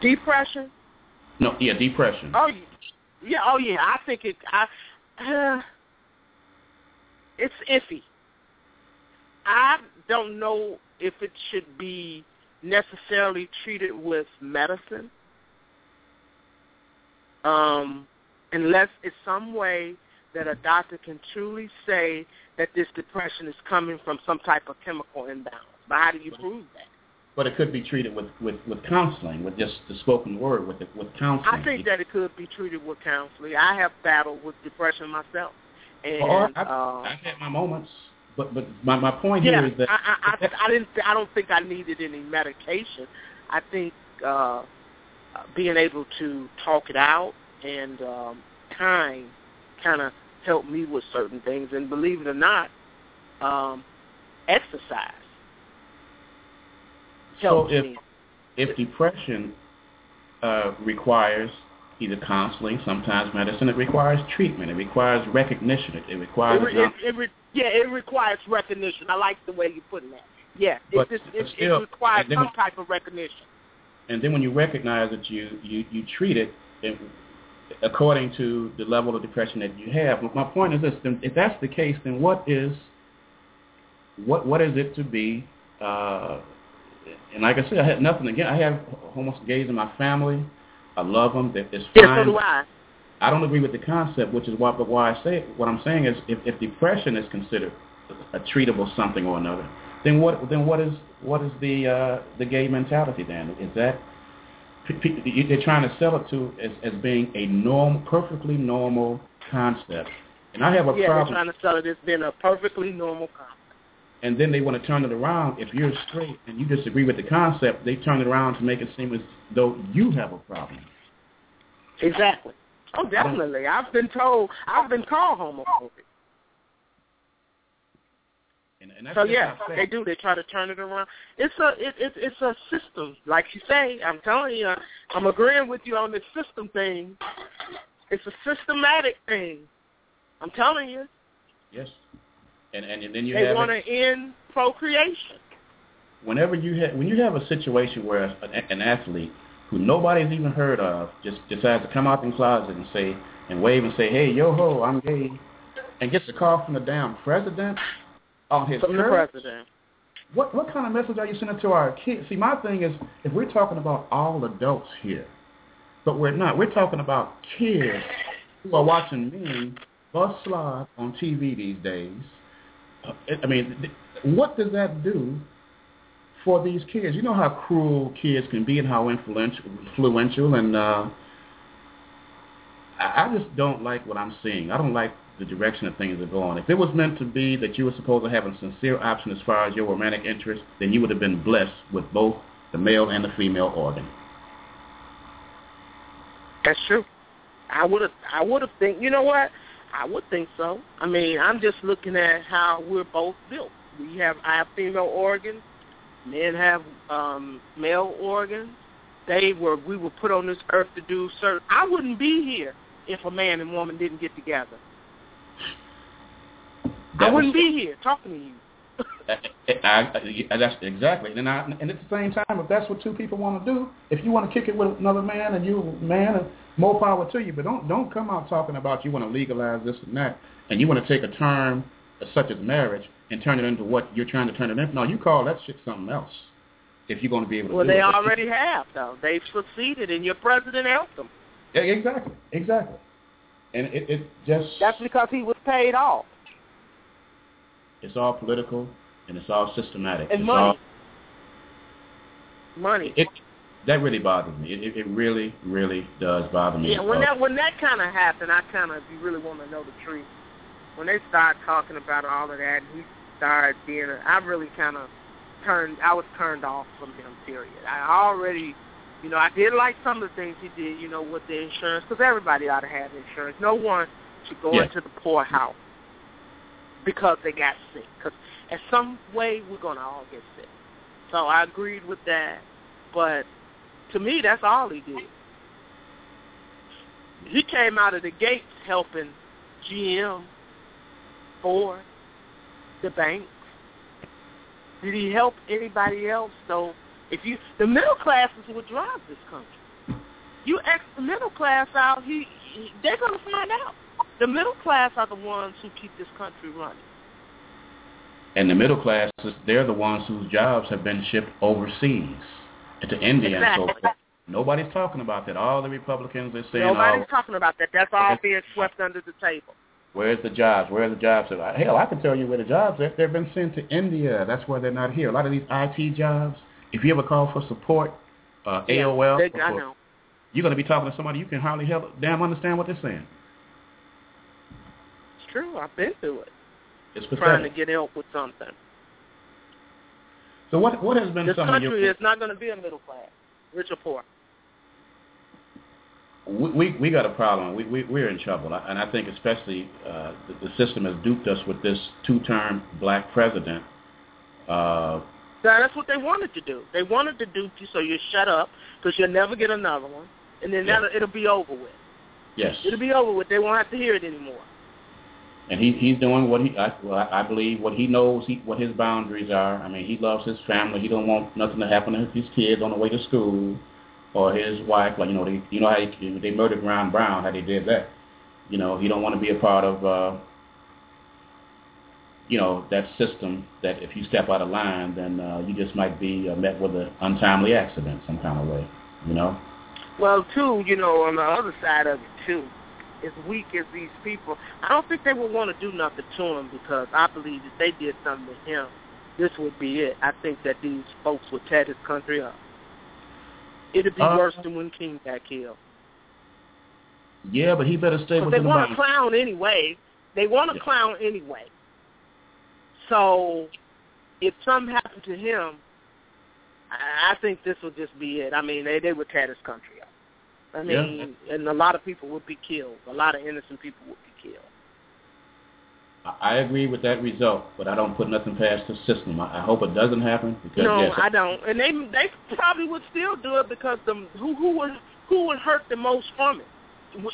Depression?
No, yeah, depression.
Oh, yeah. Oh, yeah. I think it. I. Uh, it's iffy. I don't know if it should be necessarily treated with medicine, um, unless it's some way that a doctor can truly say that this depression is coming from some type of chemical imbalance. But how do you prove that?
But it could be treated with, with, with counseling, with just the spoken word, with with counseling.
I think that it could be treated with counseling. I have battled with depression myself, and
well, I,
uh,
I've had my moments. But but my my point
yeah,
here is that
I, I, I, I didn't. I don't think I needed any medication. I think uh, being able to talk it out and um, time kind of helped me with certain things. And believe it or not, um, exercise
so
helps
if
me.
if depression uh, requires either counseling, sometimes medicine, it requires treatment, it requires recognition, it, it requires
It, it, it re- yeah, it requires recognition. I like the way you're putting that. Yeah,
But-
it, it,
still,
it requires some
when-
type of recognition.
and then when you recognize that you you you treat it, it according to the level of depression that you have. My point is this: then if that's the case, then what is what what is it to be? Uh, and like I said, I had nothing again. I have homeless gays in my family. I love them. It's
Yeah,
fine.
so do I.
I don't agree with the concept, which is why. But why I say what I'm saying is, if, if depression is considered a treatable something or another, then what? Then what is what is the uh, the gay mentality? Then is that they're trying to sell it to as, as being a norm, perfectly normal concept, and I have a
yeah, they're trying to sell it as being a perfectly normal concept.
And then they want to turn it around. If you're straight and you disagree with the concept, they turn it around to make it seem as though you have a problem.
Exactly. Oh, definitely. I've been told. I've been called homophobic.
And, and that's
So yeah, they do. They try to turn it around. It's a it, it it's a system, like you say. I'm telling you, I'm agreeing with you on this system thing. It's a systematic thing. I'm telling you,
Yes. And and then you
they want to end procreation.
whenever you have when you have a situation where an, an athlete who nobody's even heard of just decides to come out in the closet and say and wave and say, "Hey, yo ho, I'm gay," and gets a call from the damn president on his
From the president.
What what kind of message are you sending to our kids? See, my thing is, if we're talking about all adults here, but we're not. We're talking about kids who are watching me bust slide on TV these days. Uh, I mean, what does that do for these kids. You know how cruel kids can be and how influential, influential and uh, I, I just don't like what I'm seeing. I don't like the direction that things are going. If it was meant to be that you were supposed to have a sincere option as far as your romantic interest, then you would have been blessed with both the male and the female organ.
That's true. I would have. I would have think. You know what? I would think so. I mean, I'm just looking at how we're both built. We have I have female organs. Men have um, male organs. They were we were put on this earth to do certain. I wouldn't be here if a man and woman didn't get together. I wouldn't be here talking to you.
I, I, that's exactly, and I, and at the same time, if that's what two people want to do, if you want to kick it with another man and you man, and more power to you. But don't don't come out talking about you want to legalize this and that, and you want to take a term such as marriage and turn it into what you're trying to turn it into. No, you call that shit something else. If you're going to be able to
well, they
it.
already have though. They've succeeded, and your president helped them.
Yeah, exactly, exactly. And it, it just
that's because he was paid off.
It's all political and it's all systematic.
And
it's
money.
All,
money.
It that really bothers me. It, it really, really does bother me.
Yeah, when that uh, when that kind of happened, I kind of, if you really want to know the truth, when they started talking about all of that, and he started being, a, I really kind of turned, I was turned off from him. Period. I already, you know, I did like some of the things he did, you know, with the insurance, because everybody ought to have insurance. No one should go
Yeah.
into the poorhouse because they got sick. Because in some way, we're gonna all get sick. So I agreed with that, but to me, that's all he did. He came out of the gates helping GM, Ford, the banks. Did he help anybody else? So if you, the middle classes would drive this country. You X the middle class out, he, he they're going to find out. The middle class are the ones who keep this country running.
And the middle classes, they're the ones whose jobs have been shipped overseas to India and so
Exactly.
forth. Nobody's talking about that. All the Republicans are saying,
Nobody's
oh,
talking about that. That's all being swept under the table.
where's the jobs? Where's the jobs? Hell, I can tell you where the jobs are. They've been sent to India. That's why they're not here. A lot of these IT jobs, if you ever call for support, uh,
Yeah,
AOL,
they, I
or-
know.
you're going to be talking to somebody you can hardly hell, damn understand what they're saying.
True. I've been through it.
It's
Trying to get help with something.
So what what has been
This
some of
country
your
is not going to be a middle class, rich or poor.
we, we we got a problem. We, we we're in trouble, and I think especially uh, the, the system has duped us with this two-term black president. Uh,
So that's what they wanted to do. They wanted to dupe you so you shut up because you'll never get another one, and then
Yeah.
that'll, it'll be over with.
yes,
It'll be over with. They won't have to hear it anymore.
And he's he's doing what he I, well, I believe what he knows he what his boundaries are. I mean, he loves his family. He don't want nothing to happen to his kids on the way to school, or his wife. Like you know, they you know how they, they murdered Ron Brown, how they did that. You know, he don't want to be a part of. uh you know that system that if you step out of line, then uh, you just might be uh, met with an untimely accident some kind of way. You know.
Well, too, you know, on the other side of it, too, as weak as these people, I don't think they would want to do nothing to him because I believe if they did something to him, this would be it. I think that these folks would tear this country up. It'd be
Uh,
worse than when King got killed.
Yeah, but he better stay
Because they
the
want to clown anyway. They want to
Yeah.
clown anyway. So if something happened to him, I I think this would just be it. I mean, they they would tear this country I
Yeah.
mean, and a lot of people would be killed. A lot of innocent people would be killed.
I agree with that result, but I don't put nothing past the system. I, I hope it doesn't happen because
no,
yes,
I don't. And they they probably would still do it because the who who would who would hurt the most from it?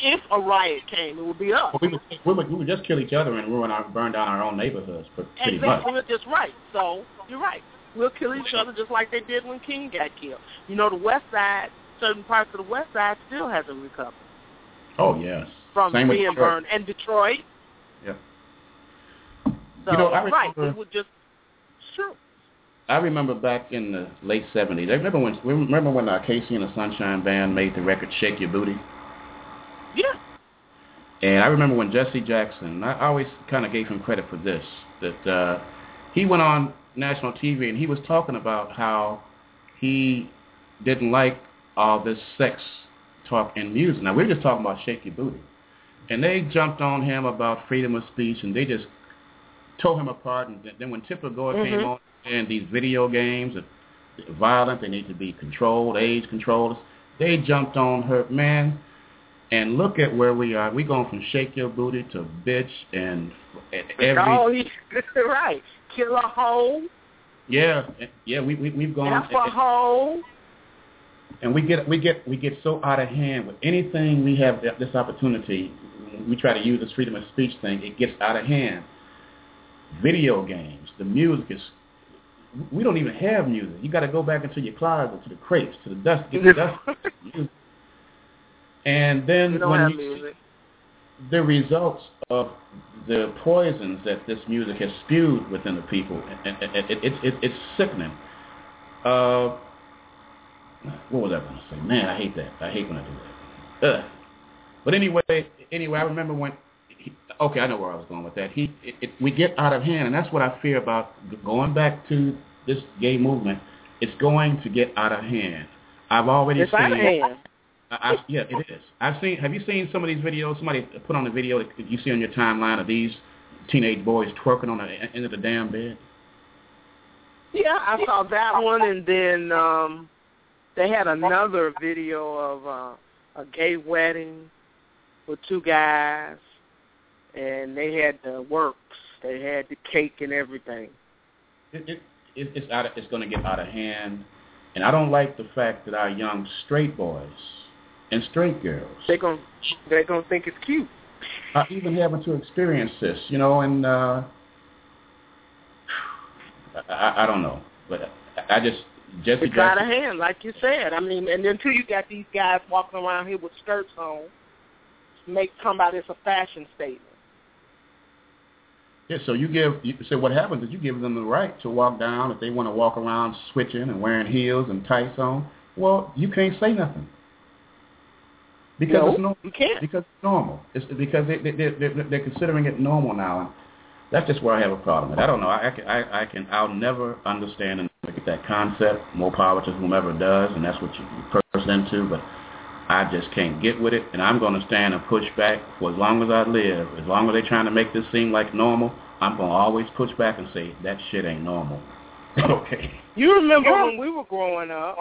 If a riot came, it would be us.
we would, we would we would just kill each other and ruin our burn down our own neighborhoods, but pretty
Exactly,
much.
we're just right. So you're right. We'll kill each other just like they did when King got killed. You know, the West Side, certain parts of the West Side still hasn't recovered
Oh yes,
from
Same
being burned, and Detroit.
Yeah.
So
You know, I
right,
remember-
it would just sure.
I remember back in the late seventies. I remember when remember when uh, KC and the Sunshine Band made the record "Shake Your Booty."
Yeah,
And I remember when Jesse Jackson, I always kind of gave him credit for this, that uh, he went on national TV, and he was talking about how he didn't like all this sex talk in music. Now, we are just talking about Shake Your Booty. And they jumped on him about freedom of speech, and they just tore him apart. And then when Tipper Gore mm-hmm. came on, and these video games are violent, they need to be controlled, age controlled, they jumped on her. Man, and look at where we are. We going from shake your booty to bitch and every.
Oh, right. Kill a hoe.
Yeah, yeah. We we we've gone.
F a hoe.
And we get we get we get so out of hand with anything we have this opportunity. We try to use this freedom of speech thing. It gets out of hand. Video games, the music is. We don't even have music. You got to go back into your closet, to the crates, to the dust, get the dust. And then when you see the results of the poisons that this music has spewed within the people, it, it, it, it's sickening. Uh, what was I going to say? Man, I hate that. I hate when I do that. Ugh. But anyway, anyway, I remember when. He, okay, I know where I was going with that. He, it, it, we get out of hand, and that's what I fear about going back to this gay movement. It's going to get out of hand. I've already
it's
seen.
Out of hand.
I, yeah, it is. I've seen. Have you seen some of these videos? Somebody put on a video that you see on your timeline of these teenage boys twerking on the end of the damn bed.
Yeah, I saw that one, and then um they had another video of uh, a gay wedding with two guys, and they had the works. They had the cake and everything.
It, it, it it's out. Of, it's going to get out of hand, and I don't like the fact that our young straight boys and straight girls.
They're gonna they're gonna think it's cute.
Uh, even having to experience this, you know, and uh, I, I don't know, but I just Jesse
it's out of hand, like you said. I mean, and until you got these guys walking around here with skirts on, make somebody it's a fashion statement.
Yeah, so you give. You, so what happens is you give them the right to walk down if they want to walk around switching and wearing heels and tights on. Well, you can't say nothing. Because
no,
it's normal.
You can't.
Because it's normal. It's because they, they, they, they're, they're considering it normal now. And that's just where I have a problem with. I don't know. I, I can. I, can. I'll never understand and get that concept. More power to whomever does, and that's what you person into. But I just can't get with it, and I'm going to stand and push back for as long as I live. As long as they're trying to make this seem like normal, I'm going to always push back and say that shit ain't normal. okay.
You remember when we were growing up?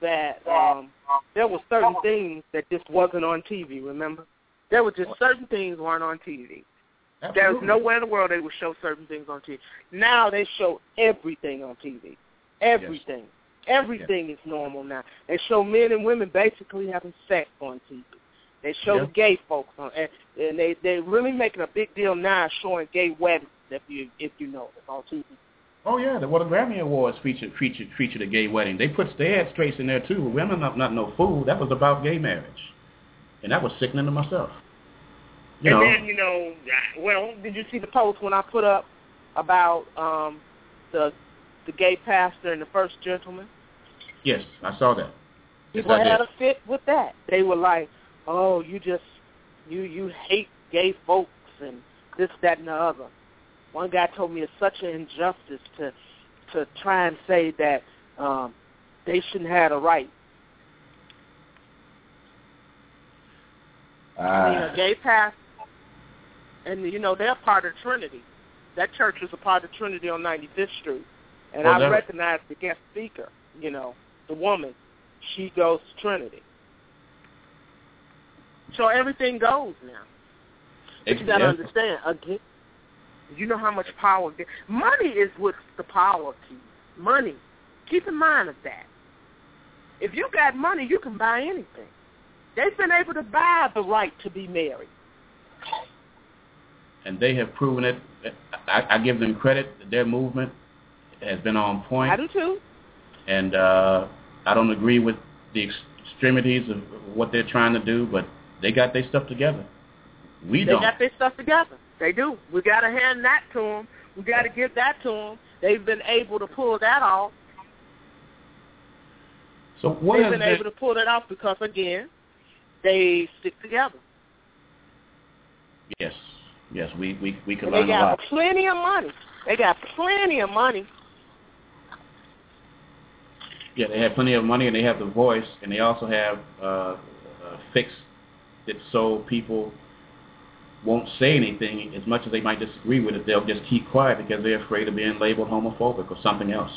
that um, there were certain things that just wasn't on TV. Remember, there were just certain things weren't on TV.
Absolutely.
There's nowhere in the world they would show certain things on TV. Now they show everything on TV. Everything. Yes. Everything yes. is normal now. They show men and women basically having sex on TV. They show yes. gay folks on, and, and they they're really making a big deal now showing gay weddings. If you if you know it's on TV.
Oh yeah, the, well the Grammy Awards featured featured featured a gay wedding. They put they had straights in there too. Women not not no fool. That was about gay marriage, and that was sickening to myself. You
and
know.
then you know, well, did you see the post when I put up about um the the gay pastor and the first gentleman?
Yes, I saw that.
People
yes,
had a fit with that. They were like, "Oh, you just you you hate gay folks and this, that, and the other." One guy told me it's such an injustice to to try and say that um, they shouldn't have a right.
Uh,
I mean, a gay pastor, and you know they're part of Trinity. That church is a part of Trinity on 95th Street, and
well,
I recognize the guest speaker. You know, the woman, she goes to Trinity. So everything goes now. But you got to understand, again, you know how much power money is what's the power key. Money. Keep in mind of that. If you got money, you can buy anything. They've been able to buy the right to be married.
And they have proven it. I, I give them credit. Their movement has been on point.
I do too.
And uh, I don't agree with the extremities of what they're trying to do, but they got their stuff together. We
they
don't.
They got their stuff together. They do. We got to hand that to them. We got to give that to them. They've been able to pull that off.
So what
They've been able to pull that off because again, they stick together.
Yes, yes, we we we can
and
learn
They got plenty of money. They got plenty of money.
Yeah, they have plenty of money and they have the voice, and they also have uh, uh, fixed it so people won't say anything as much as they might disagree with it. They'll just keep quiet because they're afraid of being labeled homophobic or something else.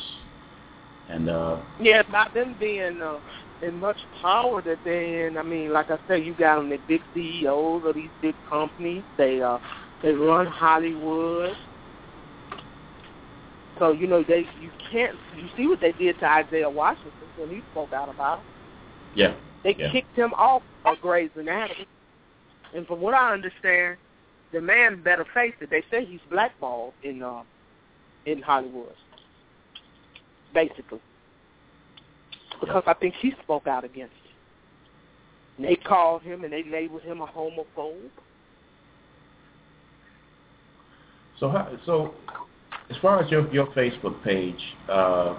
And uh,
yeah, about them being uh, in much power that they're in. I mean, like I said, you got them the big CEOs of these big companies. They uh, they run Hollywood. So you know they you can't you see what they did to Isaiah Washington when he spoke out about it.
Yeah.
They
yeah.
kicked him off of Grey's Anatomy. And from what I understand, the man better face it. They say he's blackballed in uh, in Hollywood, basically, because I think he spoke out against it. And they called him and they labeled him a homophobe.
So, how, so as far as your your Facebook page, uh,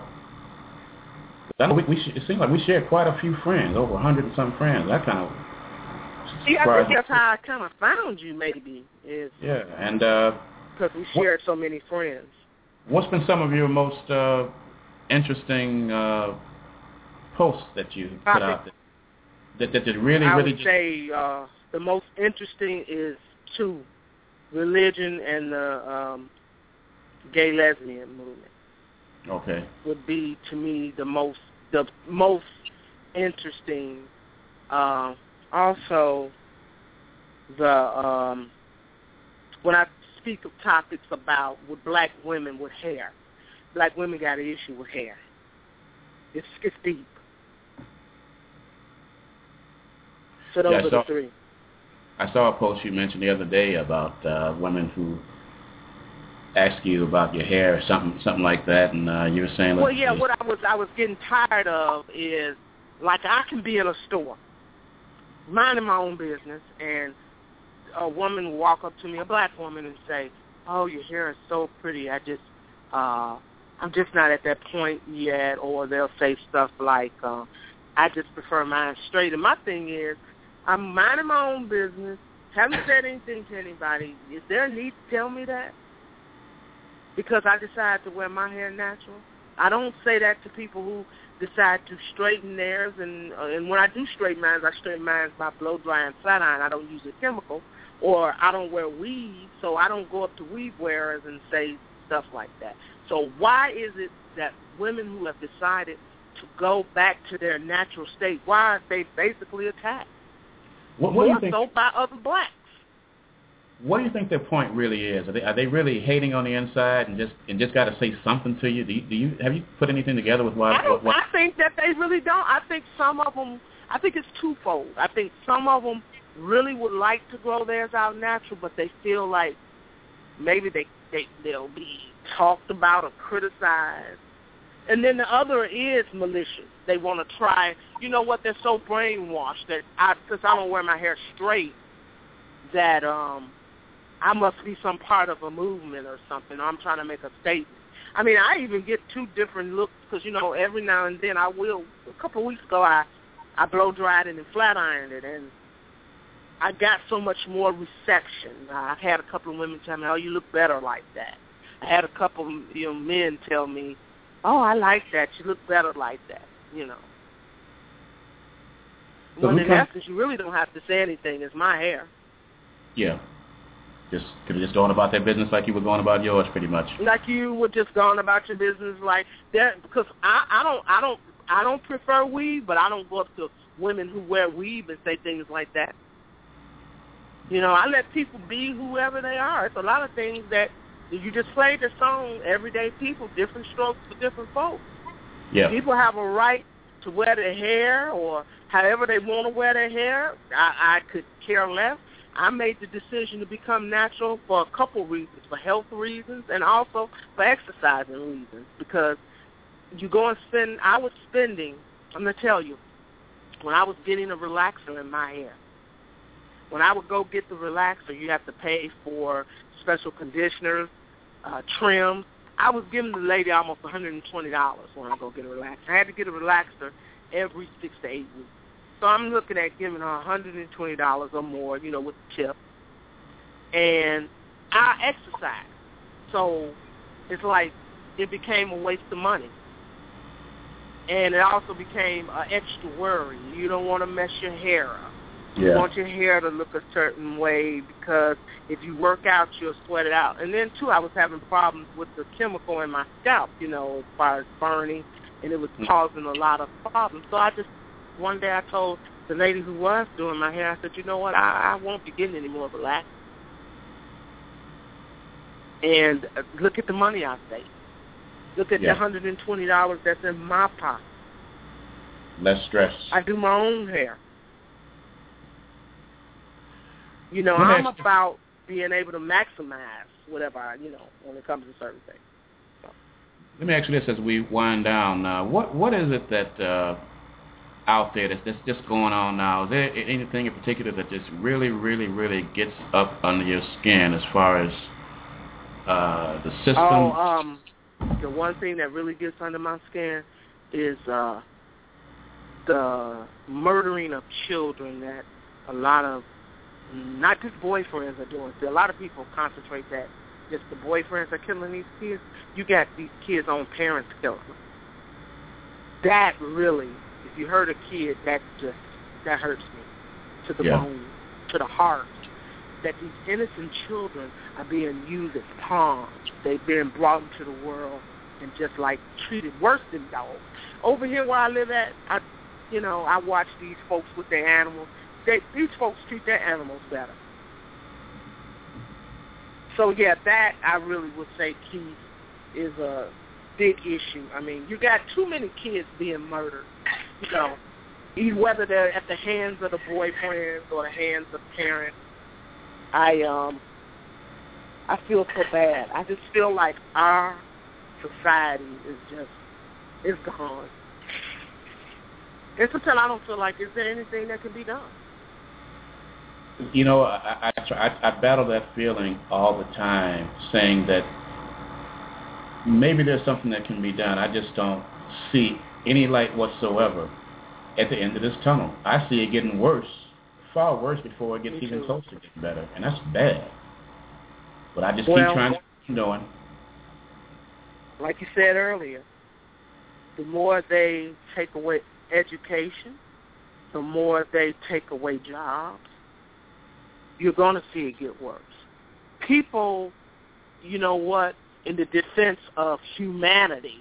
we, we it seems like we share quite a few friends, over a hundred and some friends. That kind of
See, I think that's how I kind of found you. Maybe is
yeah, and because
uh, we shared what, so many friends.
What's been some of your most uh, interesting uh, posts that you put out that that, that really
I
really
would
just...
say uh, the most interesting is two, religion and the um, gay lesbian movement.
Okay.
Would be to me the most the most interesting. Uh, also, the um, when I speak of topics about with black women with hair, black women got an issue with hair. It's it's deep. So those
yeah,
are
saw,
the three.
I saw a post you mentioned the other day about uh, women who ask you about your hair or something something like that, and uh, you were saying.
Well, yeah, what I was I was getting tired of is like I can be in a store, minding my own business, and a woman will walk up to me, a black woman, and say, "Oh, your hair is so pretty. I just, uh, I'm just not at that point yet." Or they'll say stuff like, uh, "I just prefer mine straight." And my thing is, I'm minding my own business. Haven't said anything to anybody. Is there a need to tell me that? Because I decided to wear my hair natural. I don't say that to people who decide to straighten theirs, and uh, and when I do straighten mine, I straighten mine by blow dry and flat iron. I don't use a chemical, or I don't wear weave, so I don't go up to weave wearers and say stuff like that. So why is it that women who have decided to go back to their natural state, why are they basically attacked?
What, what do you think,
by other blacks.
What do you think their point really is? Are they are they really hating on the inside and just and just got to say something to you? Do you, do you have you put anything together with why?
I, don't,
what,
I think that they really don't. I think some of them. I think it's twofold. I think some of them really would like to grow theirs out natural, but they feel like maybe they they they'll be talked about or criticized. And then the other is malicious. They want to try. You know what? They're so brainwashed that I, since I don't wear my hair straight, that um I must be some part of a movement or something. I'm trying to make a statement. I mean, I even get two different looks because you know every now and then I will. A couple of weeks ago, I I blow dried it and flat ironed it, and I got so much more reception. I had a couple of women tell me, "Oh, you look better like that." I had a couple you know men tell me, "Oh, I like that. You look better like that." You know.
So
when in
come-
essence, you really don't have to say anything. It's my hair.
Yeah. Just could have just gone about their business like you were going about yours, pretty much.
like you were just going about your business like that because I, I don't I don't I don't prefer weave, but I don't go up to women who wear weave and say things like that. You know, I let people be whoever they are. It's a lot of things that you just play the song everyday people, different strokes for different folks.
Yeah.
People have a right to wear their hair or however they want to wear their hair. I, I could care less. I made the decision to become natural for a couple reasons, for health reasons and also for exercising reasons. Because you go and spend, I was spending, I'm going to tell you, when I was getting a relaxer in my hair, when I would go get the relaxer, you have to pay for special conditioners, uh, trims. I was giving the lady almost $120 when I go get a relaxer. I had to get a relaxer every six to eight weeks. So I'm looking at giving her $120 or more, you know, with the tip. And I exercise. So it's like it became a waste of money. and it also became an extra worry. You don't want to mess your hair up.
Yeah.
You want your hair to look a certain way because if you work out, you'll sweat it out. And then too, I was having problems with the chemical in my scalp, you know, as far as burning, and it was
Mm.
causing a lot of problems. So I just one day I told the lady who was doing my hair, I said, you know what, I, I won't be getting any more relaxed. And uh, look at the money I saved. Look at
Yeah.
the hundred and twenty dollars that's in my pocket.
Less stress.
I do my own hair. You know, I'm about being able to maximize whatever I, you know, when it comes to certain things.
Let me ask you this as we wind down. Uh, what what is it that uh, out there that's, that's just going on now? Is there anything in particular that just really, really, really gets up under your skin as far as uh, the system?
Oh, um, the one thing that really gets under my skin is uh, the murdering of children that a lot of not just boyfriends are doing. See, a lot of people concentrate that just the boyfriends are killing these kids. You got these kids' own parents killing them. That really, if you hurt a kid, that just that hurts me to the
Yeah.
bone, to the heart. That these innocent children are being used as pawns. They've been brought into the world and just like treated worse than dogs. Over here where I live at, I, you know, I watch these folks with their animals. They, these folks treat their animals better. So yeah, that I really would say, Keith, is a big issue. I mean, you got too many kids being murdered. You know, whether they're at the hands of the boyfriends or the hands of parents. I um, I feel so bad. I just feel like our society is just is gone. And sometimes I don't feel like is there anything that can be done.
You know, I, I, I, battle that feeling all the time, saying that maybe there's something that can be done. I just don't see any light whatsoever at the end of this tunnel. I see it getting worse, far worse before it gets
Me
even
too.
close to getting better, and that's bad. But I just
Well-
keep trying to keep going.
like you said earlier, the more they take away education, the more they take away jobs, you're going to see it get worse. People, you know what, in the defense of humanity,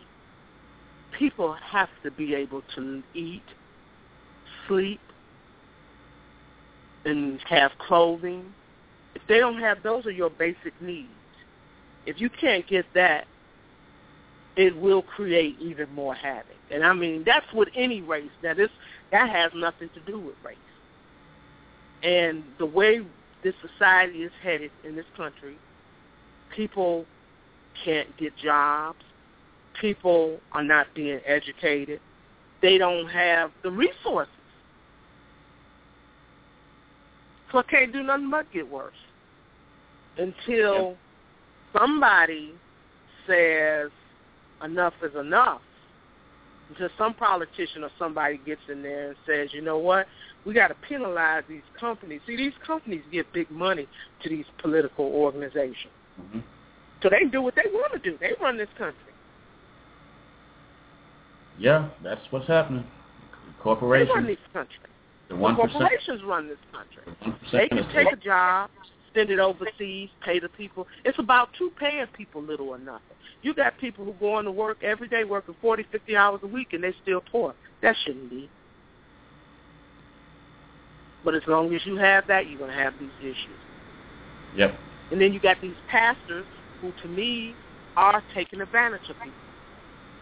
people have to be able to eat, sleep, and have clothing. If they don't have those are your basic needs. If you can't get that, it will create even more havoc. And I mean, that's with any race. Now, this that has nothing to do with race. And the way this society is headed in this country, people can't get jobs. People are not being educated. They don't have the resources. So it can't do nothing but get worse until somebody says enough is enough. Until some politician or somebody gets in there and says, you know what, we got to penalize these companies. See, these companies give big money to these political organizations.
hmm
So they can do what they want to do. They run this country.
Yeah, that's what's happening.
They run
Corporations,
this country.
the
The corporations run this country.
one
They can take a job, send it overseas, pay the people. It's about two paying people little or nothing. You got people who go into work every day working forty, fifty hours a week and they're still poor. That shouldn't be. But as long as you have that, you're going to have these issues.
Yep.
And then you got these pastors who, to me, are taking advantage of people.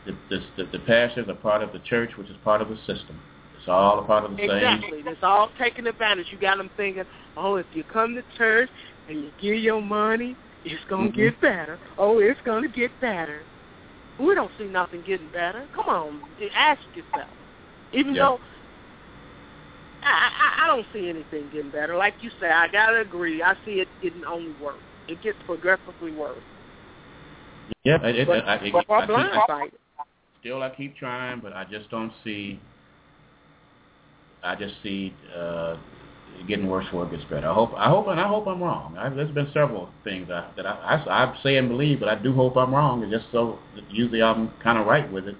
The, the, the, the pastors are part of the church, which is part of the system. It's all a part of the same.
Exactly. That's all taking advantage. You got them thinking, oh, if you come to church and you give your money, it's going to
Mhm.
get better. Oh, it's going to get better. We don't see nothing getting better. Come on, ask yourself. Even
Yeah.
though I, I, I don't see anything getting better. Like you say, I got to agree. I see it getting only worse. It gets progressively worse.
Yeah, it, it,
But,
I, it,
but
I,
we're blindsided.
still I keep trying, but I just don't see. I just see uh, it getting worse before it gets better. I hope, I hope, and I hope I'm wrong. I, there's been several things I, that I, I, I say and believe, but I do hope I'm wrong. It's just so usually I'm kind of right with it.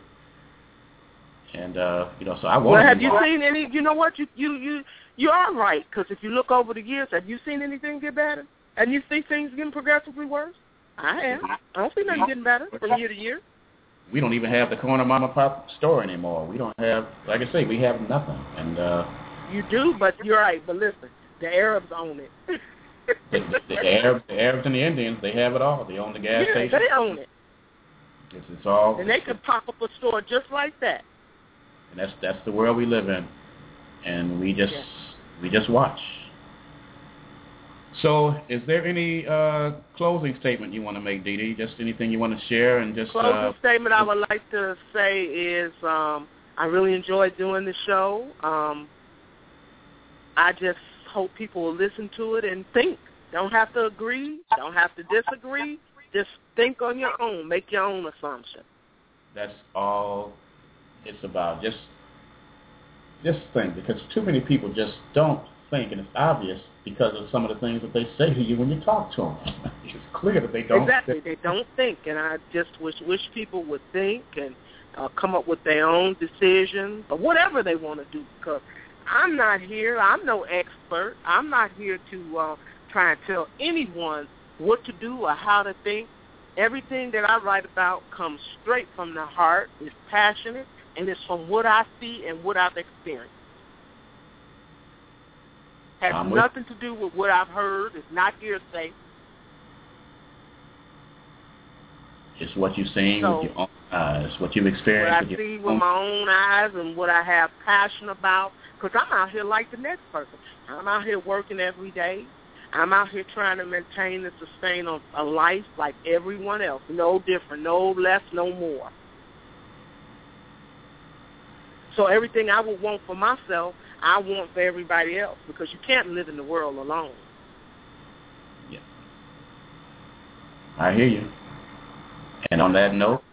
And uh, you know, so I
Well, have you seen any? You know what? You you you you are right because if you look over the years, have you seen anything get better? And you see things getting progressively worse? I have. I don't see nothing getting better from year to year.
we don't even have the corner mom and pop store anymore. We don't have, like I say, we have nothing. And uh,
You do, but you're right. But listen, the Arabs own it.
the, the, the Arabs, the Arabs and the Indians, they have it all. They own the gas
yeah,
station.
they own it,
It's, it's all.
and they could pop up a store just like that.
And that's that's the world we live in, and we just
Yeah.
we just watch. So, is there any uh, closing statement you want to make, DeeDee? Just anything you want to share, and just
Closing
uh,
statement I would like to say is um, I really enjoy doing the show. Um, I just hope people will listen to it and think. Don't have to agree. Don't have to disagree. Just think on your own. Make your own assumption.
that's all it's about. Just just think, because too many people just don't think, and it's obvious because of some of the things that they say to you when you talk to them. it's clear that they don't.
exactly. They don't think, and I just wish wish people would think and uh, come up with their own decisions or whatever they want to do. Because I'm not here. I'm no expert. I'm not here to uh, try and tell anyone what to do or how to think. Everything that I write about comes straight from the heart. It's passionate, and it's from what I see and what I've experienced. Has
I'm with-
nothing to do with what I've heard. It's not hearsay.
It's what you've seen
So-
with your own eyes, what you've
what
experienced
I
with your
see
own
with my own eyes and what I have passion about. Because I'm out here like the next person. I'm out here working every day. I'm out here trying to maintain and sustain a, a life like everyone else. No different, no less, no more. So everything I would want for myself, I want for everybody else because you can't live in the world alone. Yeah.
I hear you. And on that note,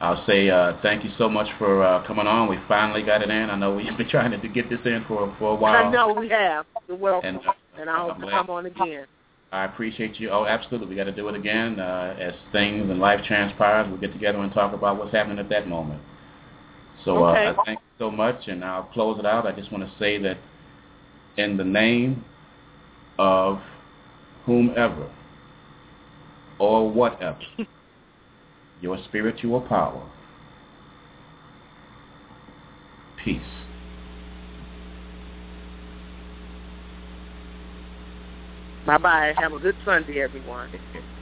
I'll say uh, thank you so much for uh, coming on. We finally got it in. I know we've been trying to get this in for for a while.
I know we have. You're welcome.
And, uh,
And I hope to come on again.
I appreciate you. Oh, absolutely. We got to do it again uh, as things and life transpires. We'll get together and talk about what's happening at that moment. So uh, I thank you so much, and I'll close it out. I just want to say that in the name of whomever or whatever, your spiritual power, peace.
Bye-bye. Have a good Sunday, everyone.